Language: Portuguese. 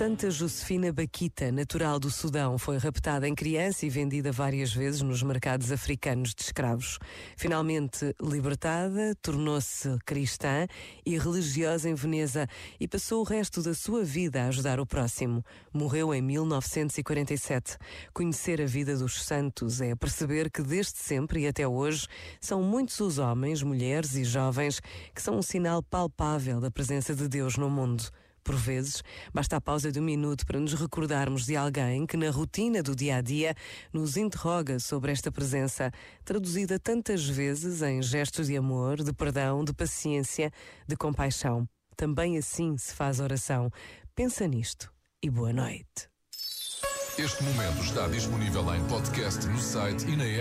Santa Josefina Baquita, natural do Sudão, foi raptada em criança e vendida várias vezes nos mercados africanos de escravos. Finalmente libertada, tornou-se cristã e religiosa em Veneza e passou o resto da sua vida a ajudar o próximo. Morreu em 1947. Conhecer a vida dos santos é perceber que desde sempre e até hoje são muitos os homens, mulheres e jovens que são um sinal palpável da presença de Deus no mundo. Por vezes, basta a pausa de um minuto para nos recordarmos de alguém que, na rotina do dia a dia, nos interroga sobre esta presença, traduzida tantas vezes em gestos de amor, de perdão, de paciência, de compaixão. Também assim se faz oração. Pensa nisto e boa noite. Este momento está disponível em podcast no site e na app.